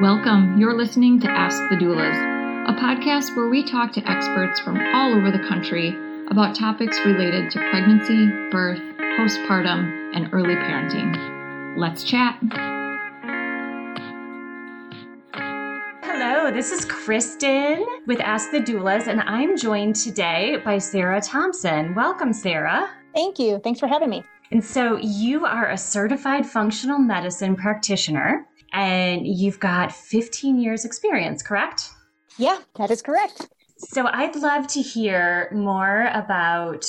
Welcome. You're listening to Ask the Doulas, a podcast where we talk to experts from all over the country about topics related to pregnancy, birth, postpartum, and early parenting. Let's chat. Hello, this is Kristen with Ask the Doulas, and I'm joined today by Sarah Thompson. Welcome, Sarah. Thank you. Thanks for having me. And so, you are a certified functional medicine practitioner, and you've got 15 years' experience, correct? Yeah, that is correct. So, I'd love to hear more about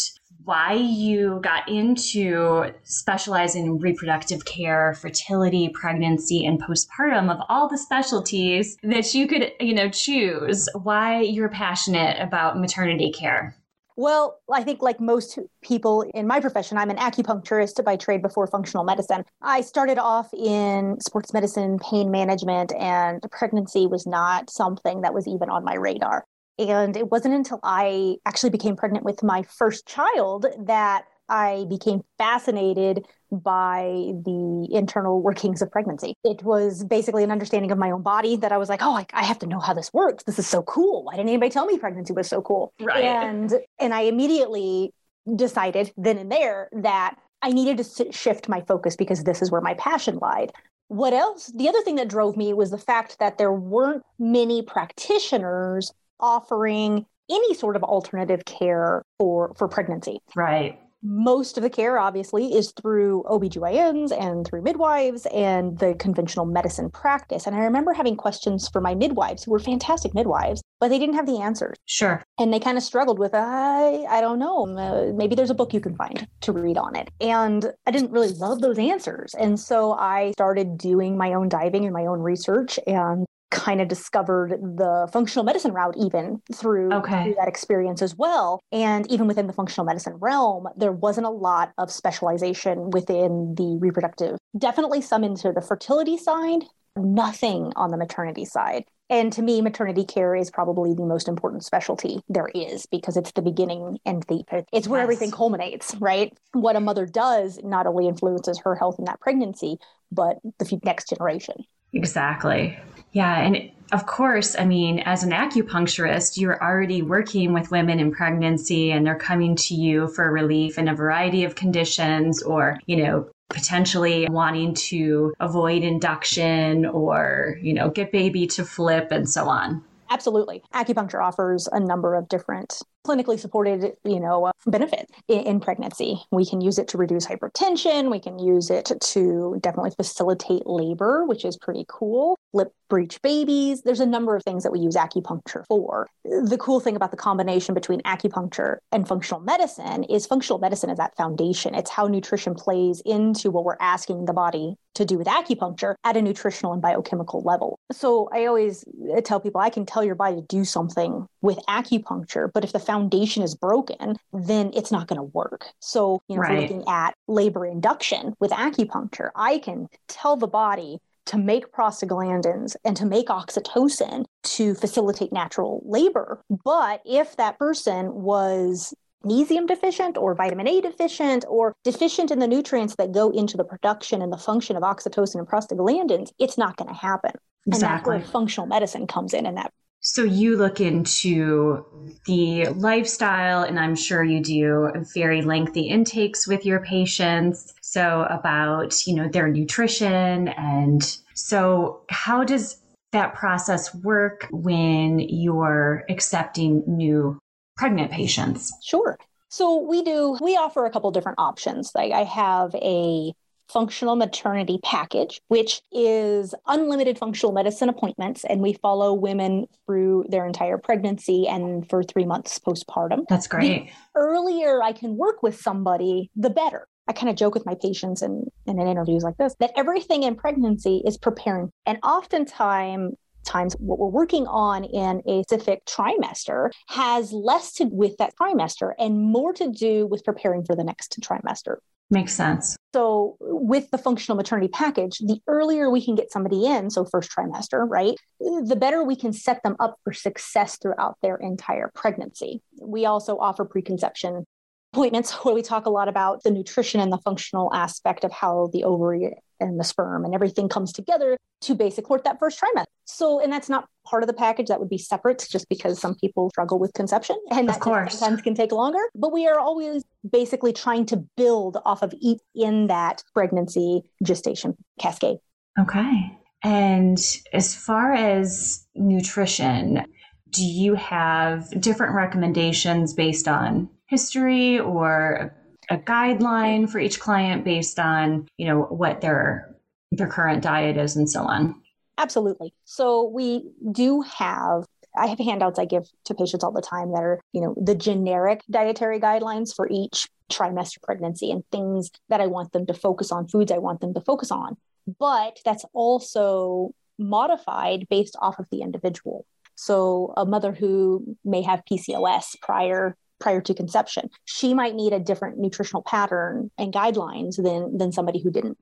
why you got into specializing in reproductive care, fertility, pregnancy, and postpartum of all the specialties that you could, you know, choose, why you're passionate about maternity care. Well, I think like most people in my profession, I'm an acupuncturist by trade before functional medicine. I started off in sports medicine, pain management, and pregnancy was not something that was even on my radar. And it wasn't until I actually became pregnant with my first child that I became fascinated by the internal workings of pregnancy. It was basically an understanding of my own body that I was like, oh, I, I, have to know how this works. This is so cool. Why didn't anybody tell me pregnancy was so cool? Right. And and I immediately decided then and there that I needed to shift my focus because this is where my passion lied. What else? The other thing that drove me was the fact that there weren't many practitioners offering any sort of alternative care for for pregnancy. Right most of the care obviously is through OBGYNs and through midwives and the conventional medicine practice. And I remember having questions for my midwives who were fantastic midwives, but they didn't have the answers. Sure. And they kind of struggled with, I, I don't know, uh, maybe there's a book you can find to read on it. And I didn't really love those answers. And so I started doing my own diving and my own research and kind of discovered the functional medicine route even through, okay. through, that experience as well. And even within the functional medicine realm there wasn't a lot of specialization within the reproductive. Definitely some into the fertility side nothing on the maternity side. And to me maternity care is probably the most important specialty there is because it's the beginning and the it's where yes. everything culminates right? What a mother does not only influences her health in that pregnancy but the next generation. Exactly yeah. And of course, I mean, as an acupuncturist, you're already working with women in pregnancy and they're coming to you for relief in a variety of conditions or, you know, potentially wanting to avoid induction or, you know, get baby to flip and so on. Absolutely. Acupuncture offers a number of different clinically supported, you know, uh, benefit in, in, pregnancy. We can use it to reduce hypertension. We can use it to definitely facilitate labor, which is pretty cool. Lip breech babies. There's a number of things that we use acupuncture for. The cool thing about the combination between acupuncture and functional medicine is functional medicine is that foundation. It's how nutrition plays into what we're asking the body to do with acupuncture at a nutritional and biochemical level. So I always tell people I can tell your body to do something with acupuncture, but if the foundation is broken, then it's not going to work. So, you know, right. looking at labor induction with acupuncture, I can tell the body to make prostaglandins and to make oxytocin to facilitate natural labor. But if that person was magnesium deficient or vitamin A deficient or deficient in the nutrients that go into the production and the function of oxytocin and prostaglandins, it's not going to happen. Exactly. And that's where functional medicine comes in in that so you look into the lifestyle, and I'm sure you do very lengthy intakes with your patients. So about, you know, their nutrition. And so how does that process work when you're accepting new pregnant patients? Sure. So we do, we offer a couple different options. Like I have a functional maternity package, which is unlimited functional medicine appointments. And we follow women through their entire pregnancy and for three months postpartum. That's great. The earlier I can work with somebody, the better. I kind of joke with my patients in, in interviews like this that everything in pregnancy is preparing. And oftentimes, times what we're working on in a specific trimester has less to do with that trimester and more to do with preparing for the next trimester. Makes sense. So, with the functional maternity package, the earlier we can get somebody in, so first trimester, right, the better we can set them up for success throughout their entire pregnancy. We also offer preconception appointments where we talk a lot about the nutrition and the functional aspect of how the ovary and the sperm and everything comes together to basically support that first trimester. So, and that's not part of the package. That would be separate just because some people struggle with conception and of course sometimes can take longer. But we are always basically trying to build off of each in that pregnancy gestation cascade. Okay. And as far as nutrition, do you have different recommendations based on history or a guideline for each client based on you know what their their current diet is and so on absolutely so we do have I have handouts I give to patients all the time that are, you know, the generic dietary guidelines for each trimester pregnancy and things that I want them to focus on, foods I want them to focus on. But that's also modified based off of the individual. So a mother who may have PCOS prior prior to conception. She might need a different nutritional pattern and guidelines than than somebody who didn't.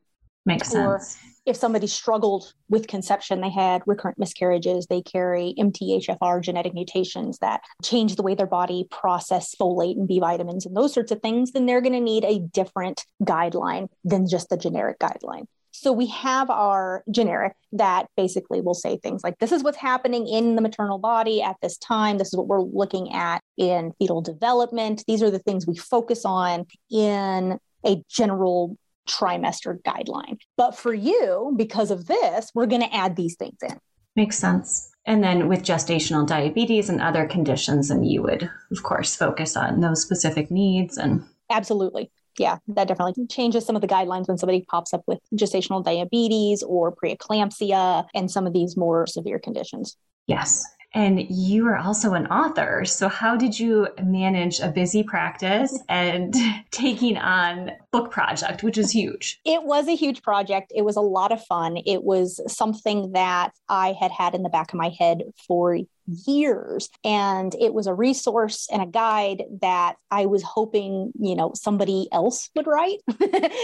Makes sense. Or if somebody struggled with conception, they had recurrent miscarriages, they carry MTHFR genetic mutations that change the way their body process folate and B vitamins and those sorts of things, then they're going to need a different guideline than just the generic guideline. So we have our generic that basically will say things like this is what's happening in the maternal body at this time. This is what we're looking at in fetal development. These are the things we focus on in a general trimester guideline. But for you, because of this, we're going to add these things in. Makes sense. And then with gestational diabetes and other conditions, and you would, of course, focus on those specific needs and Absolutely yeah, that definitely changes some of the guidelines when somebody pops up with gestational diabetes or preeclampsia and some of these more severe conditions. Yes. And you are also an author. So, how did you manage a busy practice and taking on book project, which is huge? It was a huge project. It was a lot of fun. It was something that I had had in the back of my head for years and it was a resource and a guide that i was hoping you know somebody else would write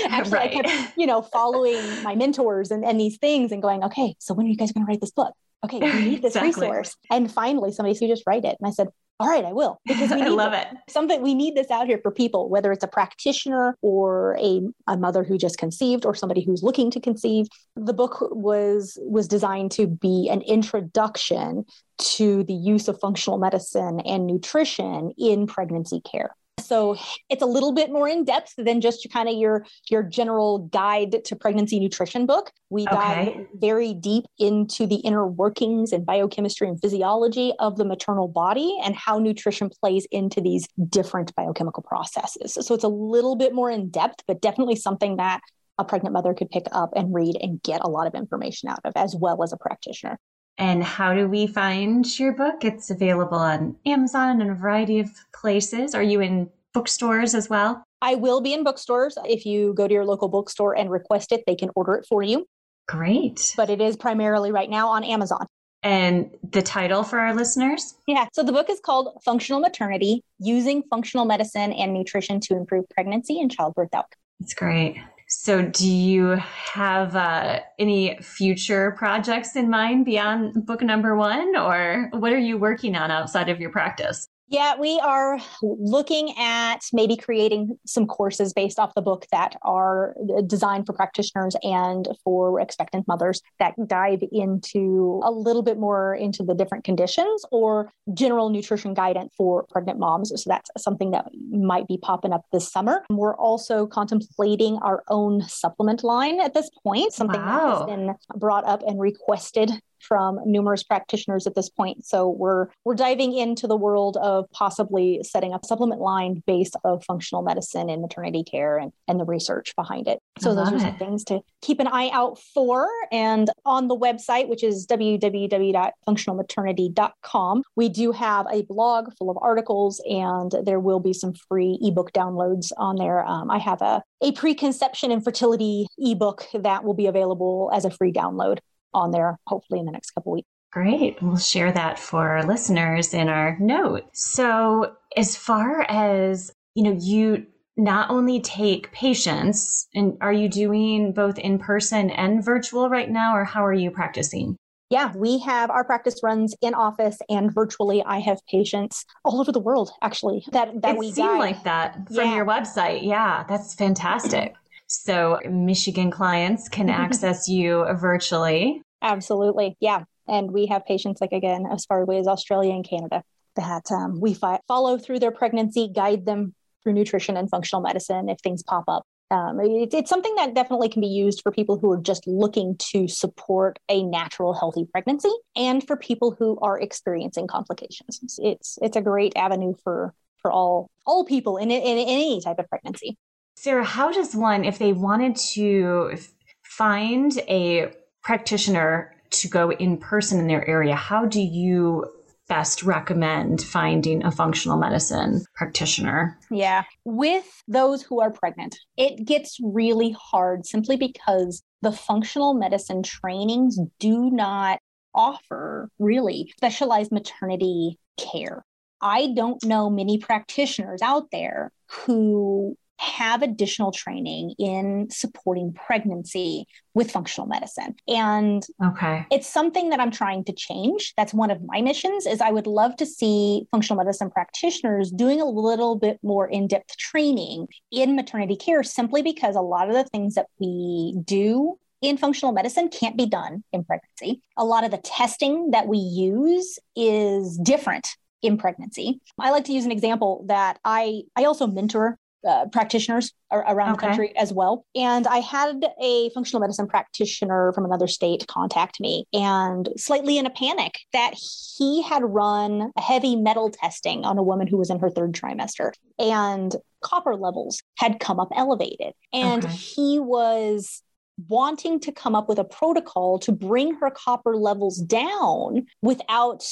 actually right. i kept you know following my mentors and, and these things and going okay so when are you guys going to write this book okay we need this exactly. resource and finally somebody said just write it and i said all right, I will because I love it. Something we need this out here for people, whether it's a practitioner or a, a mother who just conceived or somebody who's looking to conceive. The book was was designed to be an introduction to the use of functional medicine and nutrition in pregnancy care. So it's a little bit more in depth than just kind of your your general guide to pregnancy nutrition book. We okay. dive very deep into the inner workings and biochemistry and physiology of the maternal body and how nutrition plays into these different biochemical processes. So it's a little bit more in depth, but definitely something that a pregnant mother could pick up and read and get a lot of information out of, as well as a practitioner. And how do we find your book? It's available on Amazon and a variety of places. Are you in bookstores as well? I will be in bookstores. If you go to your local bookstore and request it, they can order it for you. Great. But it is primarily right now on Amazon. And the title for our listeners? Yeah. So the book is called Functional Maternity Using Functional Medicine and Nutrition to Improve Pregnancy and Childbirth Outcomes. That's great. So, do you have uh, any future projects in mind beyond book number one, or what are you working on outside of your practice? Yeah, we are looking at maybe creating some courses based off the book that are uh, designed for practitioners and for expectant mothers that dive into a little bit more into the different conditions or general nutrition guidance for pregnant moms. So that's something that might be popping up this summer. We're also contemplating our own supplement line at this point, something wow. that has been brought up and requested from numerous practitioners at this point. So we're we're diving into the world of possibly setting up supplement line based of functional medicine and maternity care and, and the research behind it. So those are some things to keep an eye out for. And on the website, which is www.functionalmaternity.com, we do have a blog full of articles and there will be some free ebook downloads on there. Um, I have a, a preconception and fertility ebook that will be available as a free download on there hopefully in the next couple weeks. Great. We'll share that for our listeners in our note. So, as far as, you know, you not only take patients and are you doing both in person and virtual right now or how are you practicing? yeah, we have our practice runs in office and virtually. I have patients all over the world actually that that it we seemed guide. like that from yeah. your website. Yeah, that's fantastic. So Michigan clients can access you virtually. Absolutely, yeah. And we have patients like again as far away as Australia and Canada that um, we fi- follow through their pregnancy, guide them through nutrition and functional medicine if things pop up um, it, it's something that definitely can be used for people who are just looking to support a natural, healthy pregnancy, and for people who are experiencing complications. It's it's, it's a great avenue for for all all people in, in, in any type of pregnancy. Sarah, how does one, if they wanted to find a practitioner to go in person in their area, how do you best recommend finding a functional medicine practitioner? Yeah. With those who are pregnant, it gets really hard simply because the functional medicine trainings do not offer really specialized maternity care. I don't know many practitioners out there who have additional training in supporting pregnancy with functional medicine. And okay. it's something that I'm trying to change. That's one of my missions is I would love to see functional medicine practitioners doing a little bit more in-depth training in maternity care simply because a lot of the things that we do in functional medicine can't be done in pregnancy. A lot of the testing that we use is different in pregnancy. I like to use an example that I I also mentor uh, practitioners around okay. the country as well. And I had a functional medicine practitioner from another state contact me and slightly in a panic that he had run a heavy metal testing on a woman who was in her third trimester and copper levels had come up elevated. And okay. he was wanting to come up with a protocol to bring her copper levels down without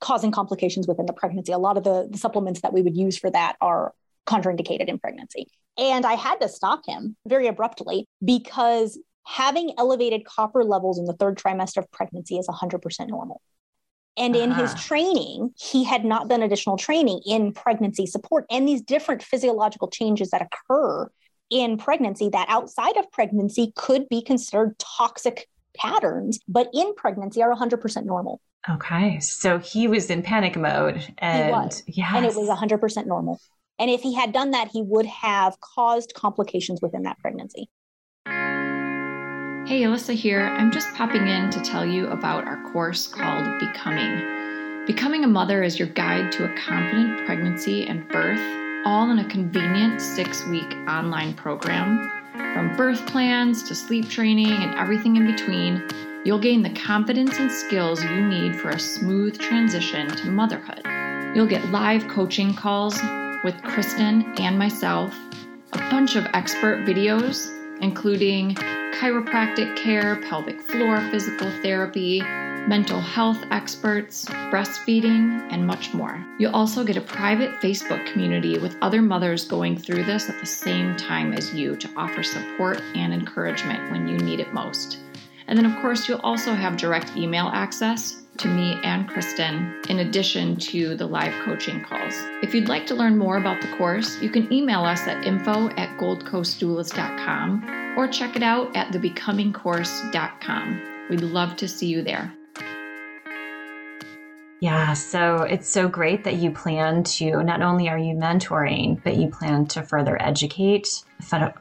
causing complications within the pregnancy. A lot of the, the supplements that we would use for that are contraindicated in pregnancy. And I had to stop him very abruptly because having elevated copper levels in the third trimester of pregnancy is 100% normal. And uh-huh. in his uh-huh. training, he had not done additional training in pregnancy support and these different physiological changes that occur in pregnancy that outside of pregnancy could be considered toxic patterns, but in pregnancy are 100% normal. Okay. So he was in panic mode and. Yes. And it was 100% normal. And if he had done that, he would have caused complications within that pregnancy. Hey, Alyssa here. I'm just popping in to tell you about our course called Becoming. Becoming a Mother is your guide to a confident pregnancy and birth, all in a convenient six week online program. From birth plans to sleep training and everything in between, you'll gain the confidence and skills you need for a smooth transition to motherhood. You'll get live coaching calls with Kristen and myself, a bunch of expert videos, including chiropractic care, pelvic floor physical therapy, mental health experts, breastfeeding, and much more. You'll also get a private Facebook community with other mothers going through this at the same time as you to offer support and encouragement when you need it most. And then, of course, you'll also have direct email access to me and Kristen, in addition to the live coaching calls. If you'd like to learn more about the course, you can email us at info at goldcoastdoulas.com or check it out at thebecomingcourse.com. We'd love to see you there. Yeah, so it's so great that you plan to not only are you mentoring, but you plan to further educate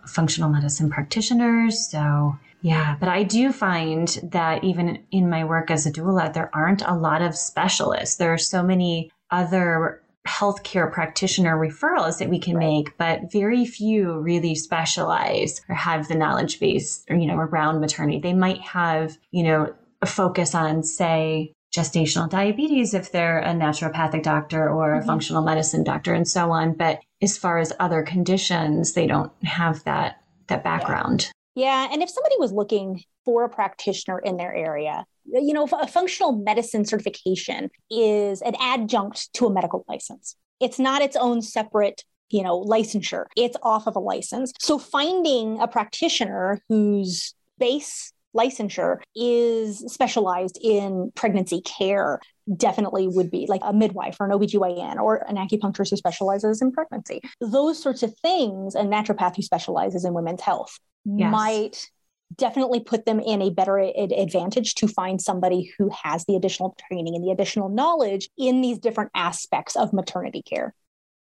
functional medicine practitioners. So yeah, but I do find that even in my work as a doula, there aren't a lot of specialists. There are so many other healthcare practitioner referrals that we can right. make, but very few really specialize or have the knowledge base, or, you know, around maternity. They might have, you know, a focus on, say, gestational diabetes if they're a naturopathic doctor or a mm-hmm. functional medicine doctor and so on. But as far as other conditions, they don't have that that background. Yeah. And if somebody was looking for a practitioner in their area, you know, a functional medicine certification is an adjunct to a medical license. It's not its own separate you know licensure it's off of a license so finding a practitioner whose base licensure is specialized in pregnancy care definitely would be like a midwife or an OBGYN or an acupuncturist who specializes in pregnancy. Those sorts of things, a naturopath who specializes in women's health yes. might definitely put them in a better advantage to find somebody who has the additional training and the additional knowledge in these different aspects of maternity care.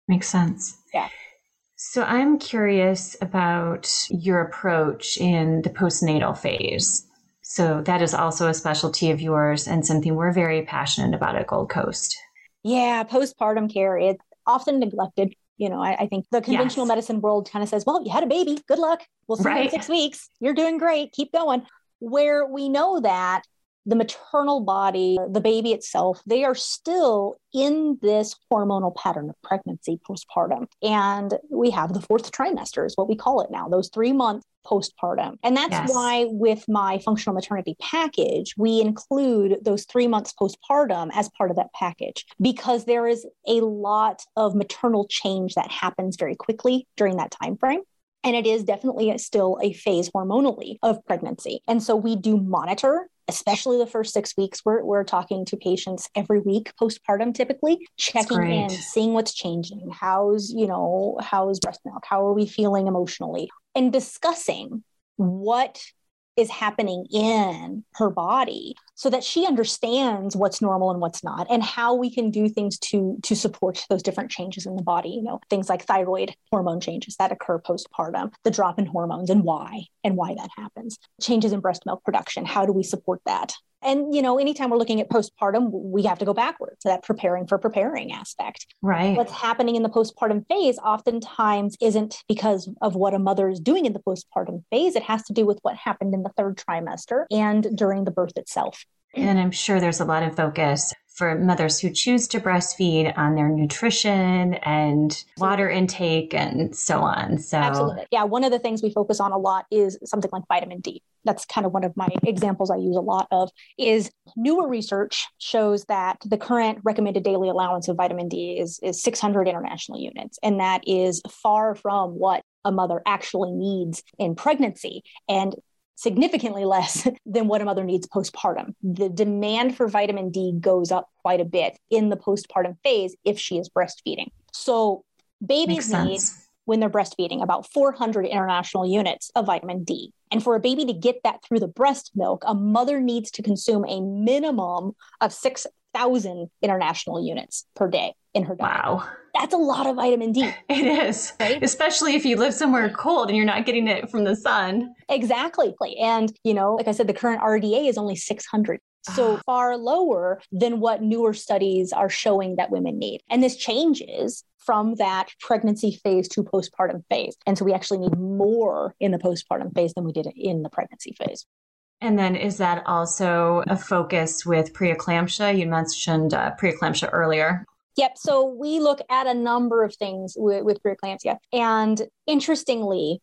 Makes sense. Yeah. So I'm curious about your approach in the postnatal phase. So that is also a specialty of yours and something we're very passionate about at Gold Coast. Yeah, postpartum care, it's often neglected. You know, I, I think the conventional yes. medicine world kind of says, well, you had a baby, good luck. We'll see right. you in six weeks. You're doing great. Keep going. Where we know that the maternal body, the baby itself, they are still in this hormonal pattern of pregnancy postpartum. And we have the fourth trimester, is what we call it now, those three months postpartum. And that's yes. why, with my functional maternity package, we include those three months postpartum as part of that package because there is a lot of maternal change that happens very quickly during that time frame. And it is definitely still a phase hormonally of pregnancy. And so we do monitor especially the first six weeks. We're, we're talking to patients every week postpartum, typically checking in, seeing what's changing. How's, you know, how's breast milk? How are we feeling emotionally? And discussing what is happening in her body so that she understands what's normal and what's not and how we can do things to to support those different changes in the body you know things like thyroid hormone changes that occur postpartum the drop in hormones and why and why that happens. Changes in breast milk production how do we support that and, you know, anytime we're looking at postpartum, we have to go backwards to that preparing for preparing aspect. Right. What's happening in the postpartum phase oftentimes isn't because of what a mother is doing in the postpartum phase. It has to do with what happened in the third trimester and during the birth itself. And I'm sure there's a lot of focus for mothers who choose to breastfeed on their nutrition and water intake and so on. So, absolutely. Yeah. One of the things we focus on a lot is something like vitamin D. That's kind of one of my examples I use a lot of is newer research shows that the current recommended daily allowance of vitamin D is, is 600 international units. And that is far from what a mother actually needs in pregnancy. And significantly less than what a mother needs postpartum. The demand for vitamin D goes up quite a bit in the postpartum phase if she is breastfeeding. So babies need when they're breastfeeding about 400 international units of vitamin D. And for a baby to get that through the breast milk, a mother needs to consume a minimum of 6,000 international units per day in her diet. Wow. That's a lot of vitamin D. It is. Right? Especially if you live somewhere cold and you're not getting it from the sun. Exactly. And, you know, like I said, the current RDA is only 600. So ah. far lower than what newer studies are showing that women need. And this changes from that pregnancy phase to postpartum phase. And so we actually need more in the postpartum phase than we did in the pregnancy phase. And then is that also a focus with preeclampsia? You mentioned uh, preeclampsia earlier. Yep. So we look at a number of things with, with preeclampsia. And interestingly,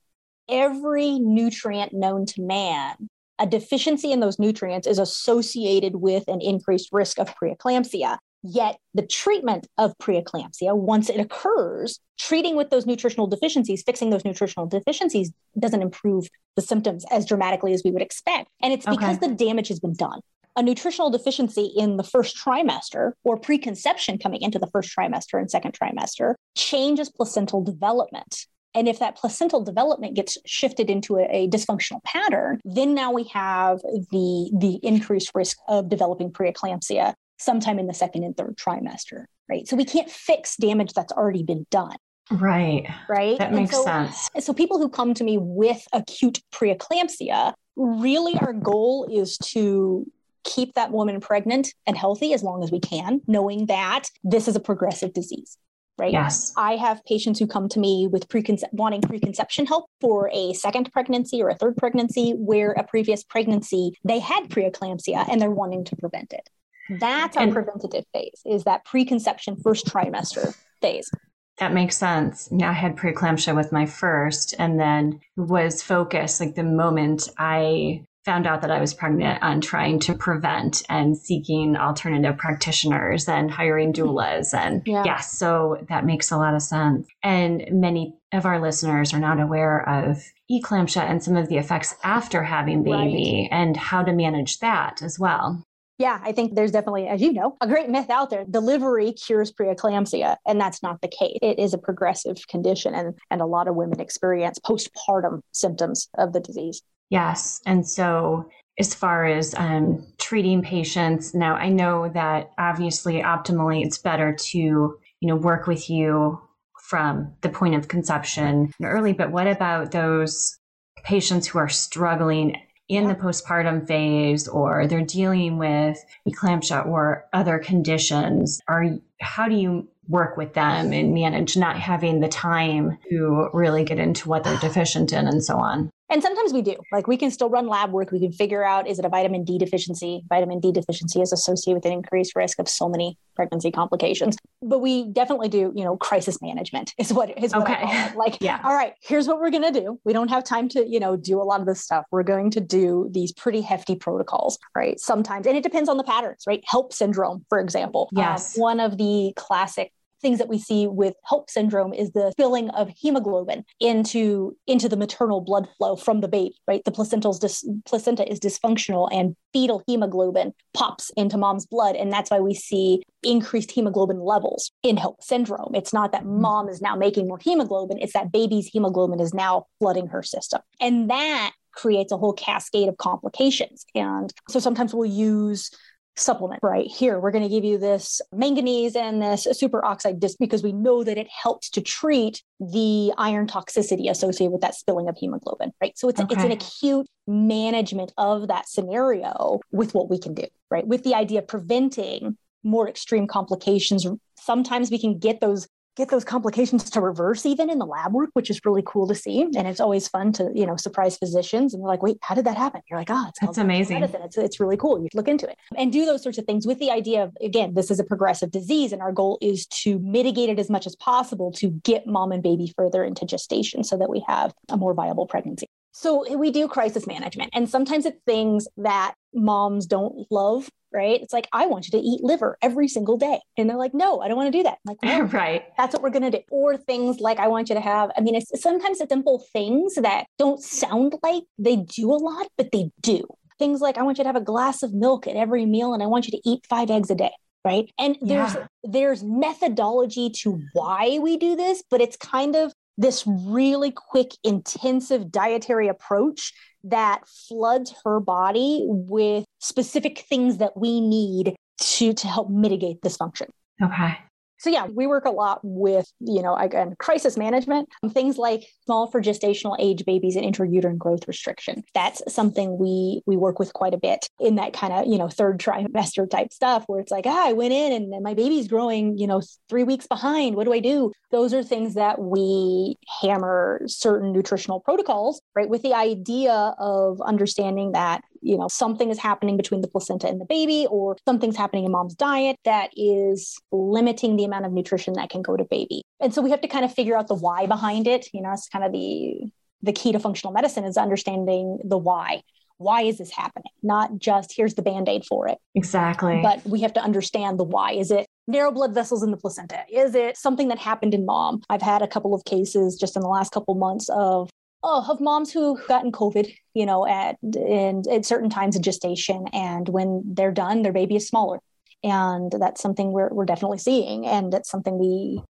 every nutrient known to man, a deficiency in those nutrients is associated with an increased risk of preeclampsia. Yet the treatment of preeclampsia, once it occurs, treating with those nutritional deficiencies, fixing those nutritional deficiencies doesn't improve the symptoms as dramatically as we would expect. And it's because okay. the damage has been done a nutritional deficiency in the first trimester or preconception coming into the first trimester and second trimester changes placental development. And if that placental development gets shifted into a, a, dysfunctional pattern, then now we have the, the increased risk of developing preeclampsia sometime in the second and third trimester, right? So we can't fix damage that's already been done. Right. Right. That makes so, sense. So people who come to me with acute preeclampsia, really our goal is to keep that woman pregnant and healthy as long as we can, knowing that this is a progressive disease. Right. Yes. I have patients who come to me with preconce- wanting preconception help for a second pregnancy or a third pregnancy where a previous pregnancy they had preeclampsia and they're wanting to prevent it. Hmm. That's our and preventative phase, is that preconception first trimester phase. That makes sense. I had preeclampsia with my first and then was focused like the moment I found out that I was pregnant on trying to prevent and seeking alternative practitioners and hiring hmm. doulas. And yeah. yes, so that makes a lot of sense. And many of our listeners are not aware of eclampsia and some of the effects after having baby right. and how to manage that as well. Yeah, I think there's definitely, as you know, a great myth out there. Delivery cures preeclampsia, and that's not the case. It is a progressive condition, and, and a lot of women experience postpartum symptoms of the disease. Yes. And so, as far as um, treating patients, now I know that obviously, optimally, it's better to you know work with you from the point of conception early. But what about those patients who are struggling in the postpartum phase or they're dealing with eclampsia or other conditions are how do you work with them and manage not having the time to really get into what they're deficient in and so on and sometimes we do. Like we can still run lab work. We can figure out is it a vitamin D deficiency? Vitamin D deficiency is associated with an increased risk of so many pregnancy complications. But we definitely do, you know, crisis management is what is what okay. Like, yeah. all right, here's what we're gonna do. We don't have time to, you know, do a lot of this stuff. We're going to do these pretty hefty protocols, right? Sometimes, and it depends on the patterns, right? HELLP syndrome, for example. Um, yes. one of the classic things that we see with HELLP syndrome is the spilling of hemoglobin into into the maternal blood flow from the baby right? The placental dis- placenta is dysfunctional and fetal hemoglobin pops into mom's blood. And that's why we see increased hemoglobin levels in HELLP syndrome. It's not that mm-hmm. mom is now making more hemoglobin. It's that baby's hemoglobin is now flooding her system. And that creates a whole cascade of complications. And so sometimes we'll use supplement right? Here we're going to give you this manganese and this superoxide disc because we know that it helps to treat the iron toxicity associated with that spilling of hemoglobin right? So it's, okay. it's an acute management of that scenario with what we can do right? With the idea of preventing more extreme complications sometimes we can get those get those complications to reverse even in the lab work, which is really cool to see. And it's always fun to, you know, surprise physicians and they're like, wait, how did that happen? You're like, oh, it's That's amazing. Medicine. It's, it's really cool. You look into it and do those sorts of things with the idea of, again, this is a progressive disease. And our goal is to mitigate it as much as possible to get mom and baby further into gestation so that we have a more viable pregnancy. So eh, we do crisis management. And sometimes it's things that moms don't love right? It's like, I want you to eat liver every single day. And they're like, no, I don't want to do that. I'm like, well, right. That's what we're going to do. Or things like, I want you to have, I mean, it's sometimes it's simple things that don't sound like they do a lot, but they do. Things like, I want you to have a glass of milk at every meal and I want you to eat five eggs a day. Right. And there's yeah. there's methodology to why we do this, but it's kind of this really quick, intensive dietary approach that floods her body with specific things that we need to, to help mitigate dysfunction. Okay. So yeah, we work a lot with, you know, again, crisis management, things like small for gestational age babies and intrauterine growth restriction. That's something we we work with quite a bit in that kind of, you know, third trimester type stuff where it's like, ah, I went in and my baby's growing, you know, 3 weeks behind. What do I do? Those are things that we hammer certain nutritional protocols, right? With the idea of understanding that you know something is happening between the placenta and the baby or something's happening in mom's diet that is limiting the amount of nutrition that can go to baby. And so we have to kind of figure out the why behind it. You know it's kind of the the key to functional medicine is understanding the why. Why is this happening? Not just here's the band-aid for it. Exactly. But we have to understand the why. Is it narrow blood vessels in the placenta? Is it something that happened in mom? I've had a couple of cases just in the last couple months of oh, of moms who gotten COVID, you know, at and at certain times of gestation, and when they're done, their baby is smaller, and that's something we're we're definitely seeing, and that's something we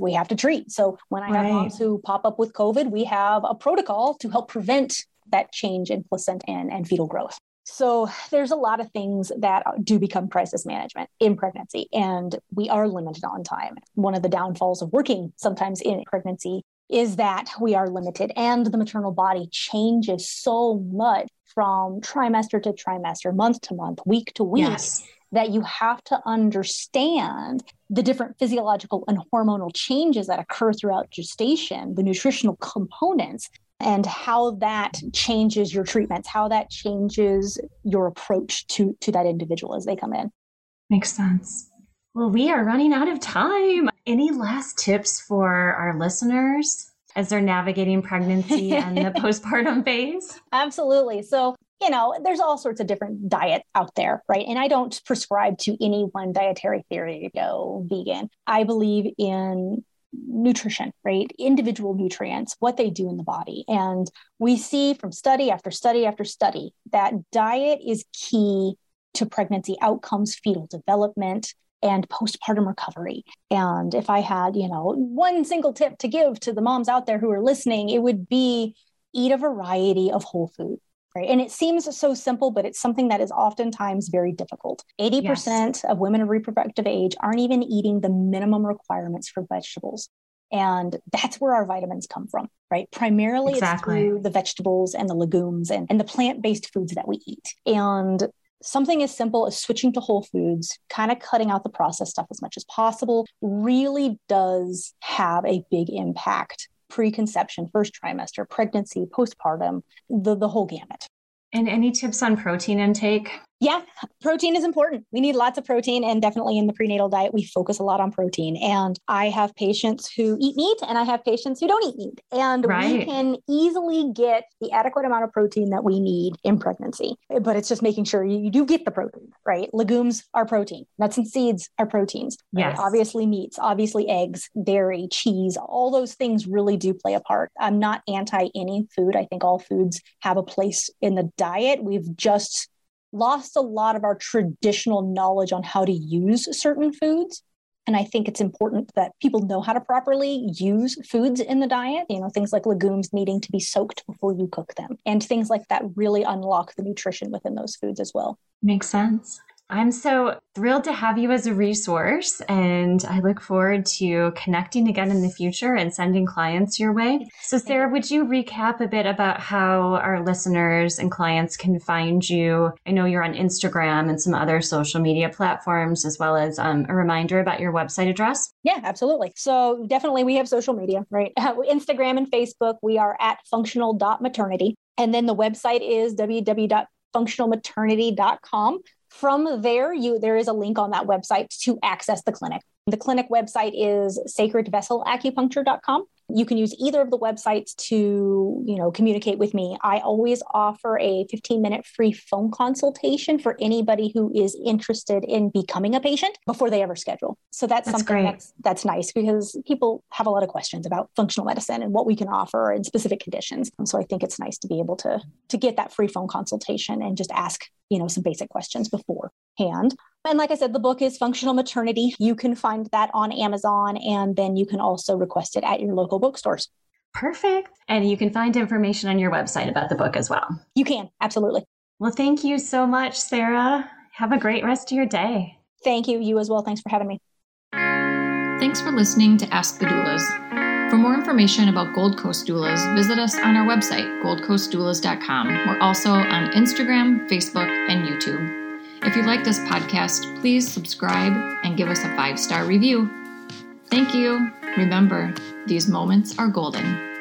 we have to treat. So when I have moms who pop up with COVID, we have a protocol to help prevent that change in placenta and, and fetal growth. So there's a lot of things that do become crisis management in pregnancy, and we are limited on time. One of the downfalls of working sometimes in pregnancy is that we are limited and the maternal body changes so much from trimester to trimester, month to month, week to week. Yes. That you have to understand the different physiological and hormonal changes that occur throughout gestation, the nutritional components, and how that changes your treatments, how that changes your approach to, to that individual as they come in. Makes sense. Well, we are running out of time. Any last tips for our listeners as they're navigating pregnancy and the postpartum phase? Absolutely. So, you know, there's all sorts of different diets out there, right? And I don't prescribe to any one dietary theory to go vegan. I believe in nutrition, right? Individual nutrients, what they do in the body. And we see from study after study after study that diet is key to pregnancy outcomes, fetal development, and postpartum recovery. And if I had, you know, one single tip to give to the moms out there who are listening, it would be eat a variety of whole food. Right. And it seems so simple, but it's something that is oftentimes very difficult. 80% yes. of women of reproductive age aren't even eating the minimum requirements for vegetables. And that's where our vitamins come from, right? Primarily exactly. it's through the vegetables and the legumes and, and the plant based foods that we eat. And something as simple as switching to whole foods, kind of cutting out the processed stuff as much as possible, really does have a big impact preconception, first trimester, pregnancy, postpartum, the, the whole gamut. And any tips on protein intake? Yeah, protein is important. We need lots of protein. And definitely in the prenatal diet, we focus a lot on protein. And I have patients who eat meat and I have patients who don't eat meat. And right. we can easily get the adequate amount of protein that we need in pregnancy. But it's just making sure you, do get the protein, right? Legumes are protein, nuts and seeds are proteins. Right? Yes. Obviously, meats, obviously, eggs, dairy, cheese, all those things really do play a part. I'm not anti any food. I think all foods have a place in the diet. We've just lost a lot of our traditional knowledge on how to use certain foods. And I think it's important that people know how to properly use foods in the diet. You know, things like legumes needing to be soaked before you cook them, and things like that really unlock the nutrition within those foods as well. Makes sense. I'm so thrilled to have you as a resource, and I look forward to connecting again in the future and sending clients your way. So, Sarah, would you recap a bit about how our listeners and clients can find you? I know you're on Instagram and some other social media platforms, as well as um, a reminder about your website address. Yeah, absolutely. So, definitely, we have social media, right? Instagram and Facebook, we are at functional.maternity. And then the website is www.functionalmaternity.com. From there, you there is a link on that website to access the clinic. The clinic website is sacredvesselacupuncture.com. You can use either of the websites to, you know, communicate with me. I always offer a 15-minute free phone consultation for anybody who is interested in becoming a patient before they ever schedule. So that's, that's something great. that's that's nice because people have a lot of questions about functional medicine and what we can offer in specific conditions. And so I think it's nice to be able to to get that free phone consultation and just ask, you know, some basic questions beforehand. And like I said, the book is Functional Maternity. You can find that on Amazon, and then you can also request it at your local bookstores. Perfect. And you can find information on your website about the book as well. You can, absolutely. Well, thank you so much, Sarah. Have a great rest of your day. Thank you. You as well. Thanks for having me. Thanks for listening to Ask the Doulas. For more information about Gold Coast Doulas, visit us on our website, goldcoastdoulas.com. We're also on Instagram, Facebook, and YouTube. If you like this podcast, please subscribe and give us a five star review. Thank you. Remember, these moments are golden.